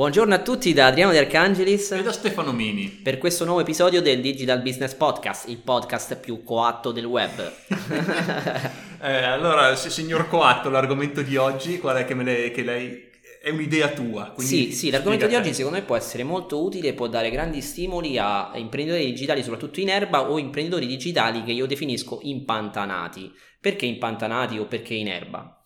Buongiorno a tutti da Adriano De Arcangelis e da Stefano Mini per questo nuovo episodio del Digital Business Podcast, il podcast più coatto del web. eh, allora, signor Coatto, l'argomento di oggi qual è che, le, che lei è un'idea tua. Sì, sì, l'argomento di oggi secondo me può essere molto utile può dare grandi stimoli a imprenditori digitali, soprattutto in erba, o imprenditori digitali che io definisco impantanati. Perché impantanati o perché in erba?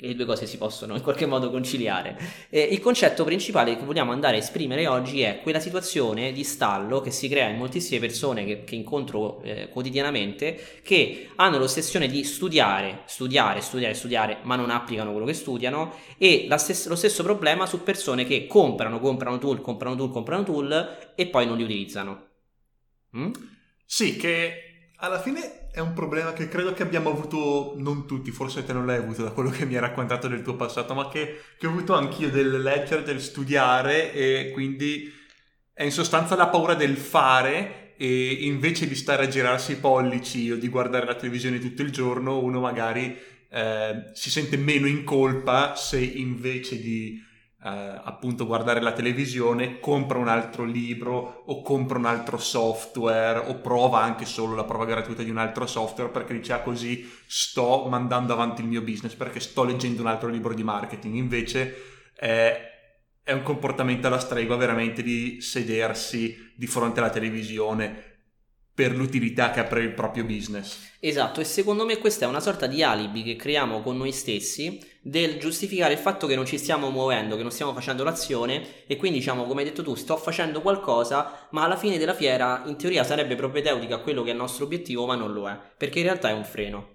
Le due cose si possono in qualche modo conciliare. Eh, il concetto principale che vogliamo andare a esprimere oggi è quella situazione di stallo che si crea in moltissime persone che, che incontro eh, quotidianamente che hanno l'ossessione di studiare, studiare, studiare, studiare, ma non applicano quello che studiano e stessa, lo stesso problema su persone che comprano, comprano tool, comprano tool, comprano tool e poi non li utilizzano. Mm? Sì, che alla fine è un problema che credo che abbiamo avuto non tutti, forse te non l'hai avuto da quello che mi hai raccontato del tuo passato, ma che, che ho avuto anch'io del leggere, del studiare e quindi è in sostanza la paura del fare e invece di stare a girarsi i pollici o di guardare la televisione tutto il giorno, uno magari eh, si sente meno in colpa se invece di eh, appunto guardare la televisione, compra un altro libro o compra un altro software o prova anche solo la prova gratuita di un altro software perché dice ah così sto mandando avanti il mio business perché sto leggendo un altro libro di marketing. Invece eh, è un comportamento alla stregua veramente di sedersi di fronte alla televisione per l'utilità che ha per il proprio business. Esatto, e secondo me questa è una sorta di alibi che creiamo con noi stessi del giustificare il fatto che non ci stiamo muovendo, che non stiamo facendo l'azione e quindi diciamo, come hai detto tu, sto facendo qualcosa, ma alla fine della fiera in teoria sarebbe propedeutica a quello che è il nostro obiettivo, ma non lo è, perché in realtà è un freno.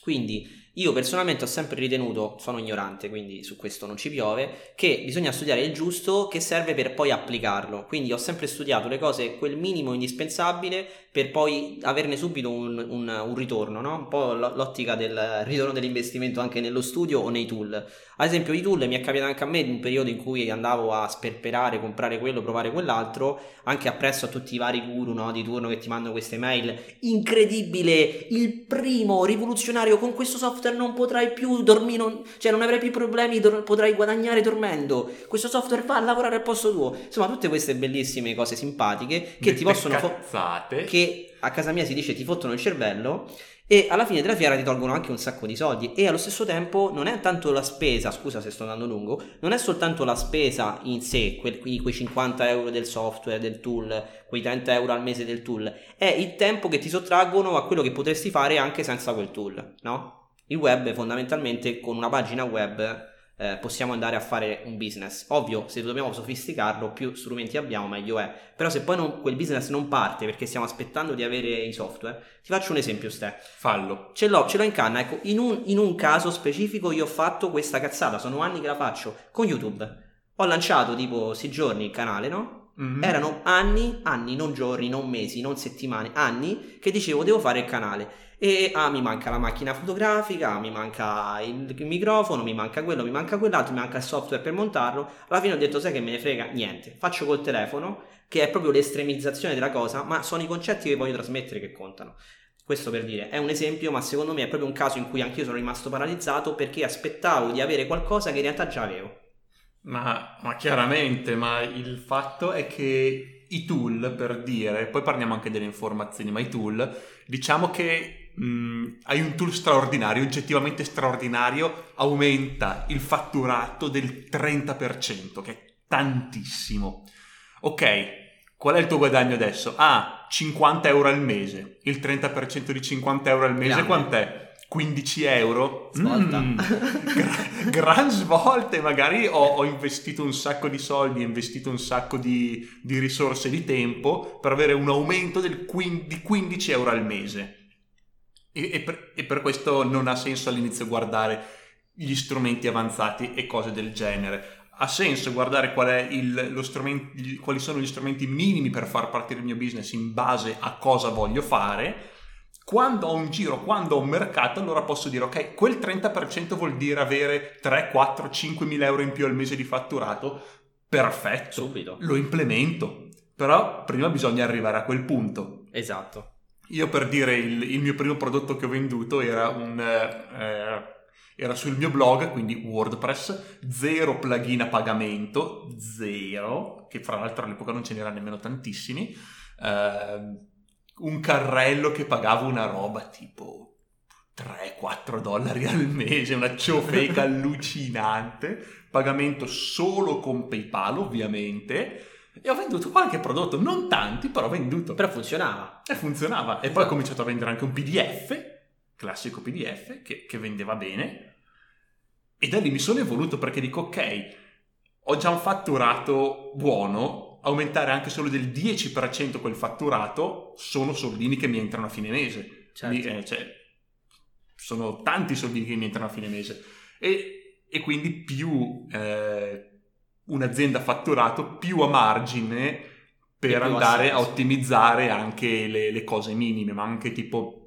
Quindi io personalmente ho sempre ritenuto, sono ignorante, quindi su questo non ci piove, che bisogna studiare il giusto che serve per poi applicarlo. Quindi ho sempre studiato le cose, quel minimo indispensabile, per poi averne subito un, un, un ritorno, no? Un po' l'ottica del ritorno dell'investimento anche nello studio o nei tool. Ad esempio, i tool mi è capitato anche a me in un periodo in cui andavo a sperperare, comprare quello, provare quell'altro, anche appresso a tutti i vari guru no? di turno che ti mandano queste mail. Incredibile! Il primo rivoluzionario con questo software software non potrai più dormire, non, cioè non avrai più problemi, dor- potrai guadagnare dormendo. Questo software fa lavorare al posto tuo. Insomma, tutte queste bellissime cose simpatiche che ti possono cazzate. Fo- che a casa mia si dice ti fottono il cervello e alla fine della fiera ti tolgono anche un sacco di soldi e allo stesso tempo non è tanto la spesa, scusa se sto andando lungo, non è soltanto la spesa in sé, quei, quei 50 euro del software, del tool, quei 30 euro al mese del tool, è il tempo che ti sottraggono a quello che potresti fare anche senza quel tool, no? Il web fondamentalmente con una pagina web eh, possiamo andare a fare un business. Ovvio, se dobbiamo sofisticarlo, più strumenti abbiamo, meglio è. Però se poi non, quel business non parte perché stiamo aspettando di avere i software, ti faccio un esempio, Ste. Fallo. Ce l'ho, ce l'ho in canna. Ecco, in un, in un caso specifico io ho fatto questa cazzata, sono anni che la faccio, con YouTube. Ho lanciato tipo 6 giorni il canale, no? Mm-hmm. Erano anni, anni, non giorni, non mesi, non settimane, anni che dicevo devo fare il canale e ah mi manca la macchina fotografica, mi manca il, microfono, mi manca quello, mi manca quell'altro, mi manca il software per montarlo. Alla fine ho detto sai che me ne frega niente, faccio col telefono che è proprio l'estremizzazione della cosa, ma sono i concetti che voglio trasmettere che contano. Questo per dire, è un esempio, ma secondo me è proprio un caso in cui anch'io sono rimasto paralizzato perché aspettavo di avere qualcosa che in realtà già avevo. Ma, ma chiaramente, ma il fatto è che i tool, per dire, poi parliamo anche delle informazioni, ma i tool, diciamo che mh, mm, hai un tool straordinario, oggettivamente straordinario, aumenta il fatturato del 30%, che è tantissimo. Ok, qual è il tuo guadagno adesso? Ah, 50 euro al mese. Il 30% di 50 euro al mese Grande. quant'è? 15 euro. Svolta. Mm, gra- gran svolta e magari ho, ho, investito un sacco di soldi, ho investito un sacco di, di risorse di tempo per avere un aumento del, di 15 euro al mese. E, e, per, e, per, questo non ha senso all'inizio guardare gli strumenti avanzati e cose del genere. Ha senso guardare qual il, quali sono gli strumenti minimi per far partire il mio business in base a cosa voglio fare. Quando ho un giro, quando ho un mercato, allora posso dire ok, quel 30% vuol dire avere 3, 4, 5 mila euro in più al mese di fatturato. Perfetto, subito. Lo implemento. Però prima bisogna arrivare a quel punto. Esatto. Io per dire il, il, mio primo prodotto che ho venduto era un, eh, era sul mio blog, quindi WordPress, zero plugin a pagamento, zero, che fra l'altro all'epoca non ce n'era nemmeno tantissimi, eh, un carrello che pagava una roba tipo 3-4 dollari al mese, una ciofeca allucinante, pagamento solo con PayPal ovviamente, e ho venduto qualche prodotto, non tanti, però ho venduto. Però funzionava. E funzionava. E poi ho cominciato a vendere anche un PDF, classico PDF, che, che vendeva bene, e da lì mi sono evoluto perché dico, ok, ho già un fatturato buono, aumentare anche solo del 10% quel fatturato sono soldini che mi entrano a fine mese. Certo. Mi, eh, cioè, sono tanti soldini che mi entrano a fine mese. E, e quindi più eh, un'azienda ha fatturato, più a margine per andare a ottimizzare anche le, le cose minime, ma anche tipo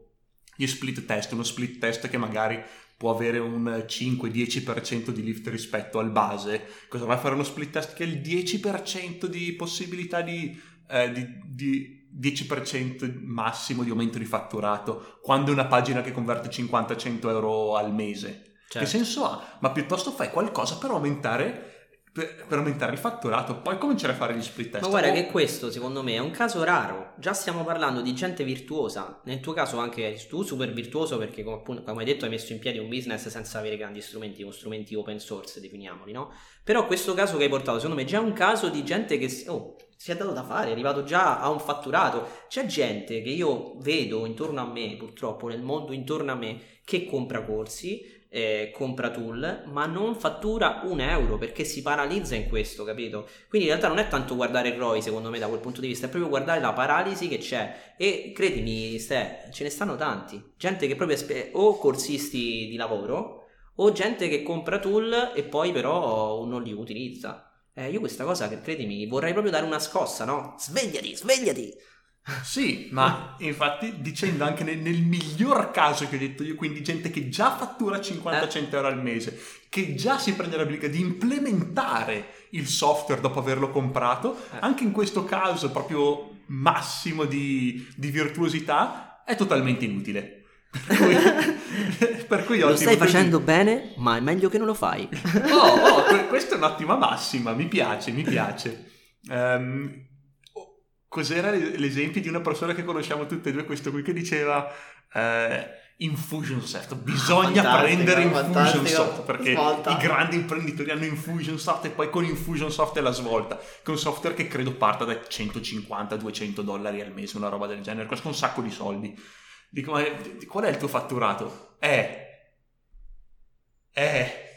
gli split test, uno split test che magari può avere un 5-10% di lift rispetto al base, cosa va a fare uno split test che ha il 10% di possibilità di, eh, di, di 10% massimo di aumento di fatturato, quando è una pagina che converte 50-100 euro al mese? Certo. Che senso ha? Ma piuttosto fai qualcosa per aumentare per, per, aumentare il fatturato, poi cominciare a fare gli split test. Ma guarda oh. che questo secondo me è un caso raro. Già stiamo parlando di gente virtuosa. Nel tuo caso anche tu super virtuoso perché come, appunto, come hai detto hai messo in piedi un business senza avere grandi strumenti, con strumenti open source, definiamoli, no? Però questo caso che hai portato, secondo me è già un caso di gente che oh, si è dato da fare, è arrivato già a un fatturato. C'è gente che io vedo intorno a me, purtroppo nel mondo intorno a me, che compra corsi eh, compra tool, ma non fattura un euro perché si paralizza in questo, capito? Quindi in realtà non è tanto guardare il ROI, secondo me, da quel punto di vista, è proprio guardare la paralisi che c'è. E credimi, Ste, ce ne stanno tanti. Gente che proprio spe- o corsisti di lavoro, o gente che compra tool e poi però non li utilizza. Eh, io questa cosa, credimi, vorrei proprio dare una scossa, no? Svegliati, svegliati! Sì, ma infatti dicendo anche nel, nel, miglior caso che ho detto io, quindi gente che già fattura 50-100 eh. euro al mese, che già si prende la briga di implementare il software dopo averlo comprato, eh. anche in questo caso proprio massimo di, di virtuosità, è totalmente inutile. Per cui, per cui lo stai facendo di... bene, ma è meglio che non lo fai. oh, oh, questa è un'ottima massima, mi piace, mi piace. Um, cos'era l'esempio di una persona che conosciamo tutte e due, questo qui che diceva eh, Infusionsoft, bisogna prendere Infusionsoft perché svolta. i grandi imprenditori hanno Infusionsoft e poi con Infusionsoft è la svolta, che è un software che credo parta da 150-200 dollari al mese, una roba del genere, costa un sacco di soldi. Dico, ma qual è il tuo fatturato? Eh, eh,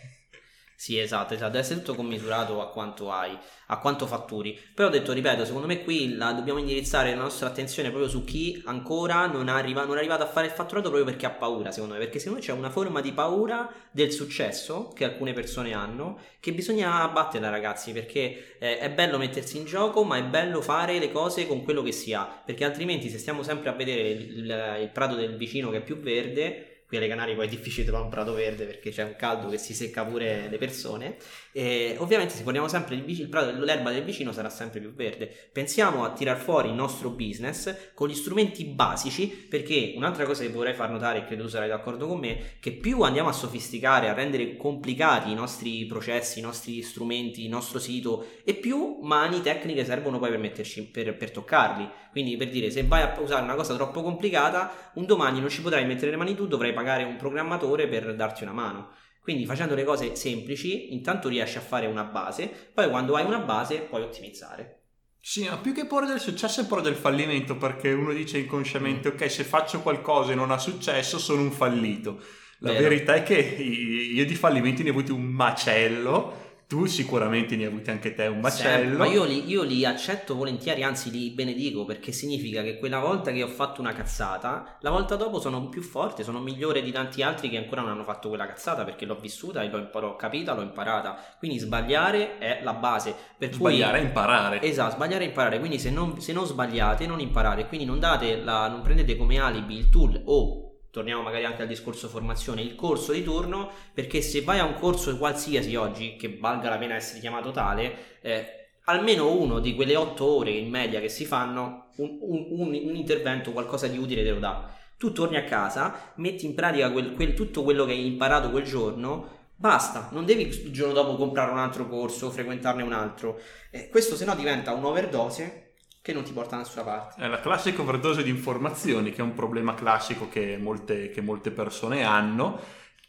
sì, esatto, esatto, deve essere tutto commisurato a quanto hai, a quanto fatturi. Però ho detto, ripeto, secondo me qui la, dobbiamo indirizzare la nostra attenzione proprio su chi ancora non, arriva, non è arrivato a fare il fatturato proprio perché ha paura, secondo me, perché secondo me c'è una forma di paura del successo che alcune persone hanno, che bisogna abbattere ragazzi, perché eh, è bello mettersi in gioco, ma è bello fare le cose con quello che si ha, perché altrimenti se stiamo sempre a vedere il, il, il prato del vicino che è più verde qui alle Canarie poi è difficile trovare un prato verde perché c'è un caldo che si secca pure le persone e ovviamente se poniamo sempre il, il prato, l'erba del vicino sarà sempre più verde pensiamo a tirar fuori il nostro business con gli strumenti basici perché un'altra cosa che vorrei far notare e credo tu sarai d'accordo con me che più andiamo a sofisticare a rendere complicati i nostri processi i nostri strumenti il nostro sito e più mani tecniche servono poi per metterci per, per toccarli quindi per dire se vai a usare una cosa troppo complicata un domani non ci potrai mettere le mani tu dovrai pagare un programmatore per darti una mano. Quindi facendo le cose semplici, intanto riesci a fare una base, poi quando hai una base puoi ottimizzare. Sì, ma più che paura del successo è paura del fallimento, perché uno dice inconsciamente, mm. ok, se faccio qualcosa e non ha successo, sono un fallito. La Vero. verità è che io di fallimenti ne ho avuti un macello tu sicuramente ne hai avuti anche te un macello. ma io li, io li, accetto volentieri, anzi li benedico perché significa che quella volta che ho fatto una cazzata, la volta dopo sono più forte, sono migliore di tanti altri che ancora non hanno fatto quella cazzata perché l'ho vissuta e l'ho, impar- l'ho capita, l'ho imparata. Quindi sbagliare è la base. Per sbagliare cui, è imparare. Esatto, sbagliare è imparare. Quindi se non, se non sbagliate, non imparate. Quindi non, date la, non prendete come alibi il tool o torniamo magari anche al discorso formazione, il corso di turno, perché se vai a un corso qualsiasi oggi, che valga la pena essere chiamato tale, eh, almeno uno di quelle otto ore in media che si fanno, un, un, un, un intervento, qualcosa di utile te lo dà. Tu torni a casa, metti in pratica quel, quel, tutto quello che hai imparato quel giorno, basta, non devi il giorno dopo comprare un altro corso frequentarne un altro. Eh, questo se no diventa un'overdose che non ti porta da nessuna parte. È la classica overdose di informazioni, che è un problema classico che molte, che molte persone hanno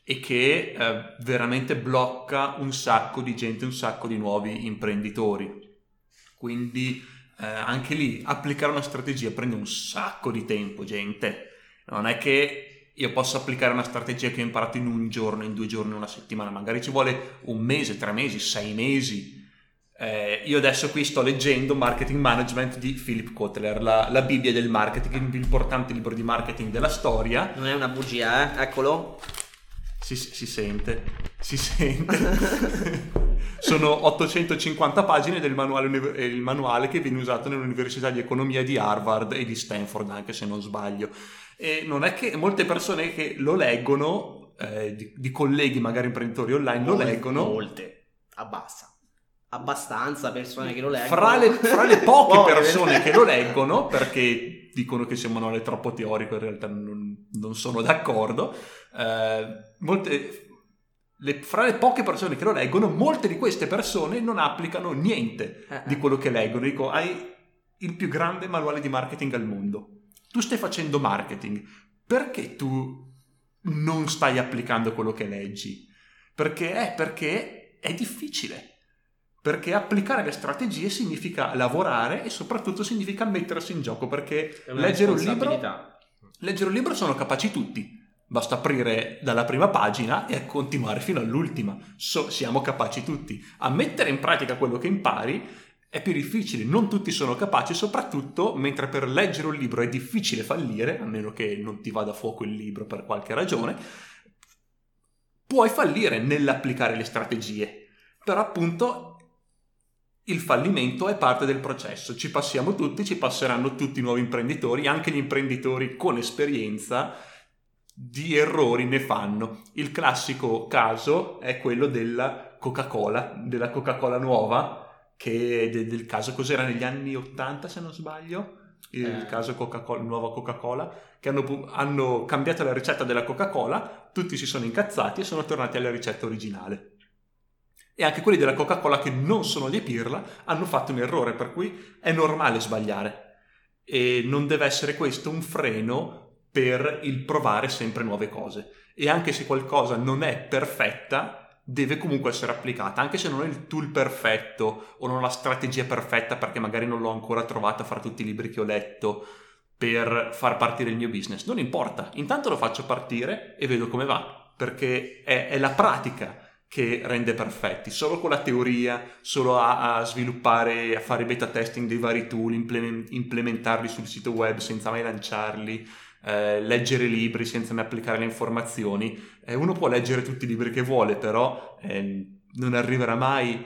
e che eh, veramente blocca un sacco di gente, un sacco di nuovi imprenditori. Quindi eh, anche lì applicare una strategia prende un sacco di tempo, gente. Non è che io posso applicare una strategia che ho imparato in un giorno, in due giorni, una settimana, magari ci vuole un mese, tre mesi, sei mesi. Eh, io adesso qui sto leggendo Marketing Management di Philip Kotler, la, la Bibbia del marketing, il più importante libro di marketing della storia. Non è una bugia, eh? Eccolo. Si, si sente, si sente. Sono 850 pagine del manuale, il manuale che viene usato nell'Università di Economia di Harvard e di Stanford, anche se non sbaglio. E non è che molte persone che lo leggono, eh, di, di, colleghi magari imprenditori online, molte, lo leggono. Molte, abbassa. Abbastanza persone che lo leggono. Fra le, fra le poche persone che lo leggono, perché dicono che sia un manuale troppo teorico, in realtà non, non sono d'accordo. Eh, molte, le, fra le poche persone che lo leggono, molte di queste persone non applicano niente eh, di quello che leggono. Dico, hai il più grande manuale di marketing al mondo. Tu stai facendo marketing. Perché tu non stai applicando quello che leggi? Perché è perché è difficile. Perché applicare le strategie significa lavorare e soprattutto significa mettersi in gioco. Perché leggere un libro. Leggere un libro sono capaci tutti Basta aprire dalla prima pagina e continuare fino all'ultima. So, siamo capaci tutti. A mettere in pratica quello che impari è più difficile, non tutti sono capaci, soprattutto mentre per leggere un libro è difficile fallire, a meno che non ti vada a fuoco il libro per qualche ragione, puoi fallire nell'applicare le strategie. Però appunto il fallimento è parte del processo, ci passiamo tutti, ci passeranno tutti i nuovi imprenditori, anche gli imprenditori con esperienza di errori ne fanno. Il classico caso è quello della Coca-Cola, della Coca-Cola nuova, che del, del caso cos'era negli anni 80 se non sbaglio, il eh. caso Coca-Cola, nuova Coca-Cola, che hanno, hanno cambiato la ricetta della Coca-Cola, tutti si sono incazzati e sono tornati alla ricetta originale. E anche quelli della Coca-Cola che non sono di Pirla hanno fatto un errore, per cui è normale sbagliare. E non deve essere questo un freno per il provare sempre nuove cose. E anche se qualcosa non è perfetta, deve comunque essere applicata, anche se non è il tool perfetto o non ho la strategia perfetta perché magari non l'ho ancora trovata fra tutti i libri che ho letto per far partire il mio business. Non importa, intanto lo faccio partire e vedo come va, perché è, è la pratica che rende perfetti, solo con la teoria, solo a, a, sviluppare, a fare beta testing dei vari tool, implementarli sul sito web senza mai lanciarli, eh, leggere libri senza mai applicare le informazioni. Eh, uno può leggere tutti i libri che vuole, però eh, non arriverà mai,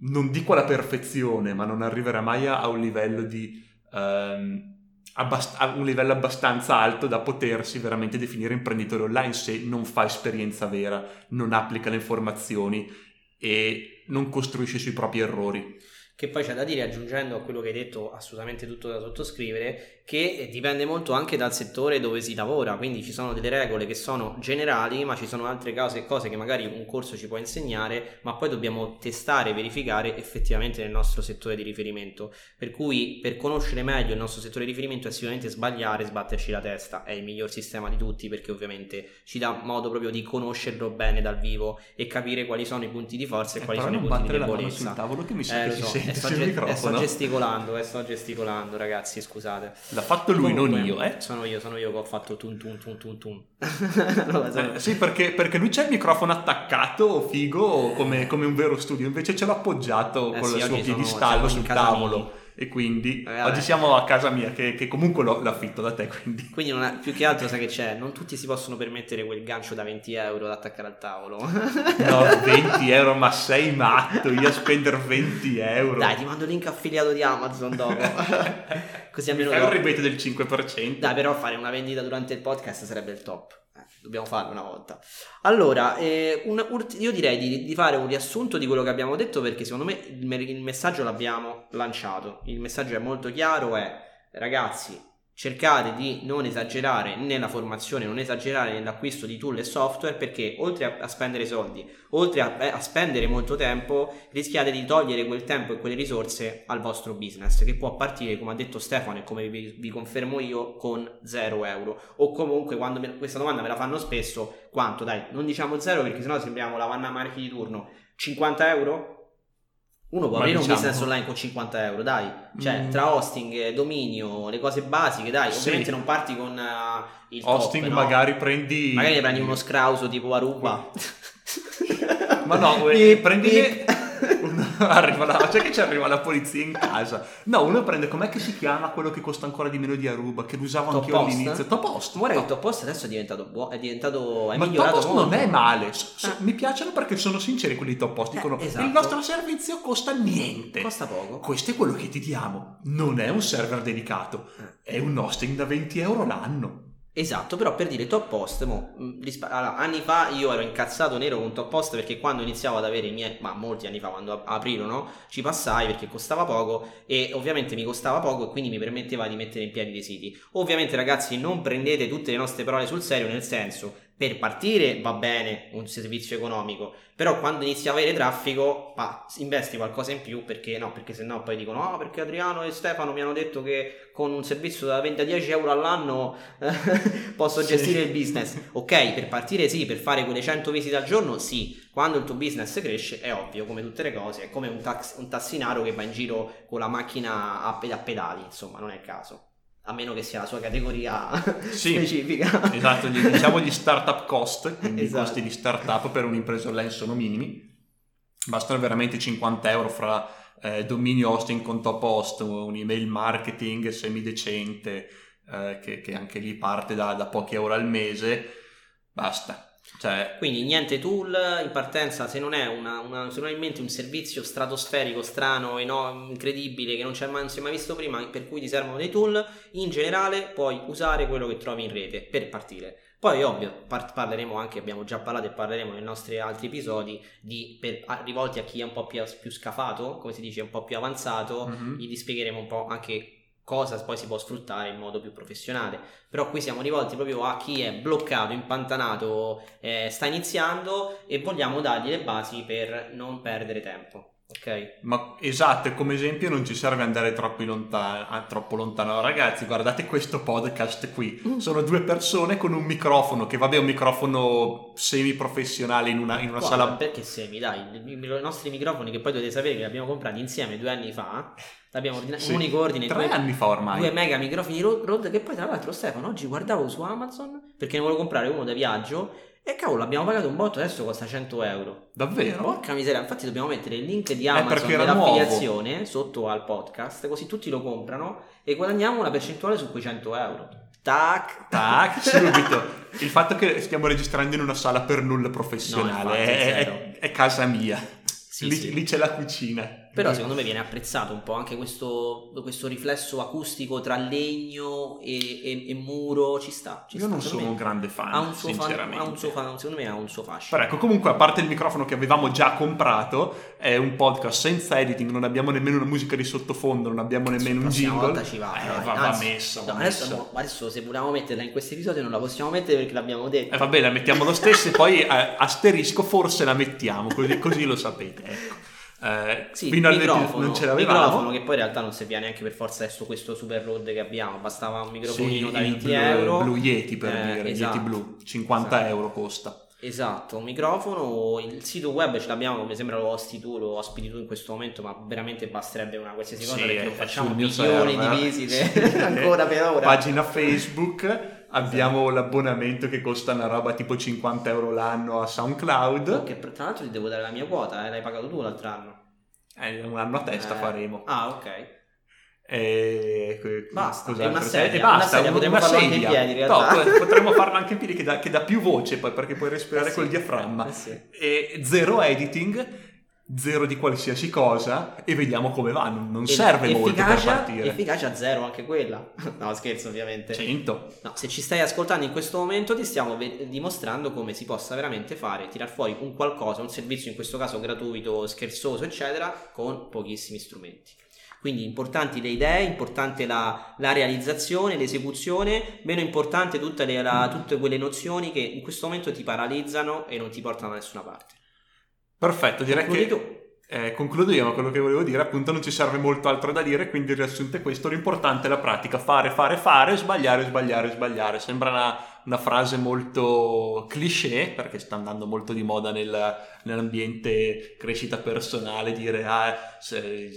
non dico alla perfezione, ma non arriverà mai a, a un livello di... Ehm, Abbast- a un livello abbastanza alto da potersi veramente definire imprenditore online se non fa esperienza vera, non applica le informazioni e non costruisce sui propri errori. Che poi c'è da dire, aggiungendo a quello che hai detto, assolutamente tutto da sottoscrivere, che dipende molto anche dal settore dove si lavora, quindi ci sono delle regole che sono generali, ma ci sono altre cose, cose che magari un corso ci può insegnare, ma poi dobbiamo testare e verificare effettivamente nel nostro settore di riferimento. Per cui per conoscere meglio il nostro settore di riferimento è sicuramente sbagliare, sbatterci la testa, è il miglior sistema di tutti perché ovviamente ci dà modo proprio di conoscerlo bene dal vivo e capire quali sono i punti di forza e, e quali sono i punti di debolezza. sul tavolo che mi sa eh, che so sto, ge- sto, gesticolando, eh, sto gesticolando, ragazzi, scusate. L'ha fatto lui, Comunque, non io, eh? Sono io, sono io che ho fatto tun tun tun tun tun. no, eh, sì, perché, perché, lui c'è il microfono attaccato, figo, come, come un vero studio, invece ce l'ha appoggiato eh, con sì, il suo piedistallo sul tavolo. Mini e quindi eh, oggi siamo a casa mia che, che comunque lo, l'affitto da te quindi, quindi è, più che altro sai che c'è non tutti si possono permettere quel gancio da 20 euro da attaccare al tavolo. No 20 euro ma sei matto io a spendere 20 euro. Dai ti mando il link affiliato di Amazon dopo. Così almeno fai un rebate del 5% dai però fare una vendita durante il podcast sarebbe il top dobbiamo farlo una volta. Allora, eh, un, io direi di, di, fare un riassunto di quello che abbiamo detto perché secondo me il, il, messaggio l'abbiamo lanciato. Il messaggio è molto chiaro, è ragazzi, cercate di non esagerare nella formazione, non esagerare nell'acquisto di tool e software perché oltre a, spendere soldi, oltre a, eh, a, spendere molto tempo, rischiate di togliere quel tempo e quelle risorse al vostro business che può partire, come ha detto Stefano e come vi, vi confermo io, con 0 euro. O comunque quando me, questa domanda me la fanno spesso, quanto dai? Non diciamo 0 perché sennò sembriamo la Vanna Marchi di turno. 50 euro? Uno può Ma aprire diciamo... un business online con 50 euro, dai. Cioè, mm. tra hosting, dominio, le cose basiche, dai. Sì. Ovviamente non parti con uh, il hosting, top, magari no? prendi. Magari prendi uno scrauso tipo Aruba. Ma no, prendi. arriva la, cioè che ci arriva la polizia in casa. No, uno prende, com'è che si chiama quello che costa ancora di meno di Aruba, che lo usavo top anch'io post? all'inizio. Top Post. Guarda che il Top Post adesso è diventato buono, è diventato, è Ma Top Post molto. non è male, so, ah. mi piacciono perché sono sinceri quelli Top Post, dicono eh, esatto. il nostro servizio costa niente. Costa poco. Questo è quello che ti diamo, non è un server dedicato, eh. è un hosting da 20 euro l'anno. Esatto, però per dire top post, mo, mm, rispa- allora, anni fa io ero incazzato nero con top post perché quando iniziavo ad avere i miei, ma molti anni fa quando aprirono, ci passai perché costava poco e ovviamente mi costava poco e quindi mi permetteva di mettere in piedi dei siti. Ovviamente ragazzi non prendete tutte le nostre parole sul serio nel senso per partire va bene un servizio economico, però quando inizi a avere traffico, pa, investi qualcosa in più perché no, perché sennò poi dicono no, oh, perché Adriano e Stefano mi hanno detto che con un servizio da 20 a 10 euro all'anno posso sì. gestire il business. Ok, per partire sì, per fare quelle 100 visite al giorno sì, quando il tuo business cresce è ovvio, come tutte le cose, è come un, tax, un tassinaro che va in giro con la macchina a, a pedali, insomma, non è il caso a meno che sia la sua categoria sì, specifica. Esatto, diciamo gli startup cost, quindi esatto. i costi di startup per un'impresa online sono minimi, bastano veramente 50 euro fra eh, dominio hosting con top host, un email marketing semidecente, eh, che, che, anche lì parte da, da pochi euro al mese, basta. Cioè... Quindi niente tool in partenza, se non è una, una, se non hai in mente un servizio stratosferico, strano, enorme, incredibile, che non, mai, non si è mai visto prima, per cui ti servono dei tool, in generale puoi usare quello che trovi in rete per partire. Poi ovvio, par- parleremo anche, abbiamo già parlato e parleremo nei nostri altri episodi di, per, a, rivolti a chi è un po' più, più, scafato, come si dice, un po' più avanzato, mm-hmm. gli spiegheremo un po' anche cosa poi si può sfruttare in modo più professionale. Però qui siamo rivolti proprio a chi è bloccato, impantanato, eh, sta iniziando e vogliamo dargli le basi per non perdere tempo. Ok. Ma esatto, come esempio non ci serve andare troppo lontano, ah, troppo lontano. Ragazzi, guardate questo podcast qui. Mm. Sono due persone con un microfono, che vabbè è un microfono semi-professionale in una, in una Guarda, sala... Perché semi? Dai, i nostri microfoni che poi dovete sapere che li abbiamo comprati insieme due anni fa L'abbiamo ordinato sì, un unico ordine. Tre due, anni fa ormai. Due mega microfoni Rode che poi tra l'altro Stefano oggi guardavo su Amazon perché ne volevo comprare uno da viaggio e cavolo abbiamo pagato un botto adesso costa 100 euro. Davvero? Porca miseria, infatti dobbiamo mettere il link di Amazon dell'affiliazione sotto al podcast così tutti lo comprano e guadagniamo una percentuale su quei 100 euro. Tac, tac, subito. Il fatto che stiamo registrando in una sala per nulla professionale no, infatti, è, è, è casa mia. Sì, lì, sì. lì, c'è la cucina. Però secondo me viene apprezzato un po' anche questo, questo riflesso acustico tra legno e, e, e muro, ci sta. Ci Io sta. non sono un grande fan, ha un sinceramente. Fan, ha un suo fan, secondo me ha un suo fascino. Però ecco, comunque a parte il microfono che avevamo già comprato, è un podcast senza editing, non abbiamo nemmeno una musica di sottofondo, non abbiamo nemmeno un jingle. volta ci va. Eh, va, va messo. No, adesso, no, adesso, se volevamo metterla in questo episodio non la possiamo mettere perché l'abbiamo detto. Eh vabbè, la mettiamo lo stesso e poi eh, asterisco forse la mettiamo, così, così lo sapete. Ecco. Eh, sì, fino al microfono, non ce l'avevamo. microfono che poi in realtà non serviva neanche per forza adesso questo super road che abbiamo, bastava un microfonino sì, da 20 Blue, euro. Blue Yeti per eh, dire, esatto, Yeti Blue, 50 esatto. euro costa. Esatto, un microfono, il sito web ce l'abbiamo, mi sembra lo osti tu, lo ospiti tu in questo momento, ma veramente basterebbe una qualsiasi cosa sì, perché non facciamo milioni di visite ancora per ora. Pagina Facebook Abbiamo l'abbonamento che costa una roba tipo 50 euro l'anno a SoundCloud. Oh, che tra l'altro ti devo dare la mia quota, eh? l'hai pagato tu l'altro anno. Eh, un anno a testa eh. faremo. Ah, ok. E... Basta, è una sedia, e basta, una sedia, potremmo farlo anche in piedi in realtà. No, potremmo farlo anche in piedi che dà, che dà, più voce poi perché puoi respirare eh sì, col diaframma. Eh sì. E zero editing zero di qualsiasi cosa e vediamo come va. Non, serve efficacia, molto per partire. Efficacia zero anche quella. no, scherzo ovviamente. 100. No, se ci stai ascoltando in questo momento ti stiamo ve- dimostrando come si possa veramente fare, tirar fuori un qualcosa, un servizio in questo caso gratuito, scherzoso, eccetera, con pochissimi strumenti. Quindi importanti le idee, importante la, la realizzazione, l'esecuzione, meno importante tutte, le, la, tutte quelle nozioni che in questo momento ti paralizzano e non ti portano da nessuna parte. Perfetto, direi Concludi che tu. eh, concludo io, ma quello che volevo dire. Appunto non ci serve molto altro da dire, quindi riassunto è questo, l'importante è la pratica, fare, fare, fare, sbagliare, sbagliare, sbagliare. Sembra una, una frase molto cliché, perché sta andando molto di moda nel- nell'ambiente crescita personale, dire ah, se-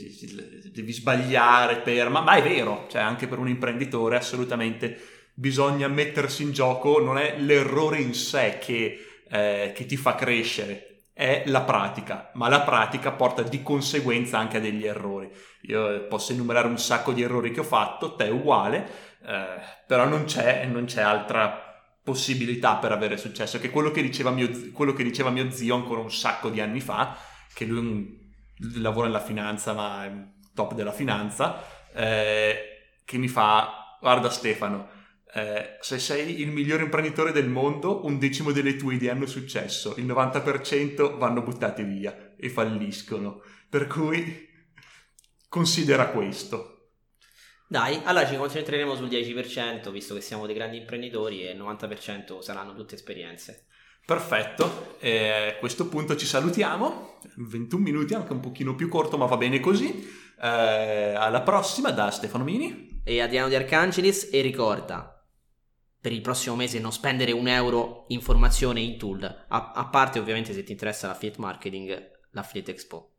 devi sbagliare per... Ma, ma è vero, cioè anche per un imprenditore assolutamente bisogna mettersi in gioco, non è l'errore in sé che, eh, che ti fa crescere, è la pratica, ma la pratica porta di conseguenza anche a degli errori. Io posso enumerare un sacco di errori che ho fatto, te uguale, eh, però non c'è, non c'è altra possibilità per avere successo, che quello che diceva mio, quello che diceva mio zio ancora un sacco di anni fa, che lui lavora nella finanza, ma è top della finanza, eh, che mi fa, guarda Stefano, eh, se sei il migliore imprenditore del mondo, un decimo delle tue idee hanno successo, il 90% vanno buttate via e falliscono. Per cui considera questo. Dai, allora ci concentreremo sul 10%, visto che siamo dei grandi imprenditori e il 90% saranno tutte esperienze. Perfetto, e a questo punto ci salutiamo, 21 minuti, anche un pochino più corto, ma va bene così. Eh, alla prossima da Stefano Mini. E Adriano Di Arcangelis e ricorda, per il prossimo mese non spendere un euro in formazione in tool, a, a parte ovviamente se ti interessa l'affiliate marketing, l'affiliate expo.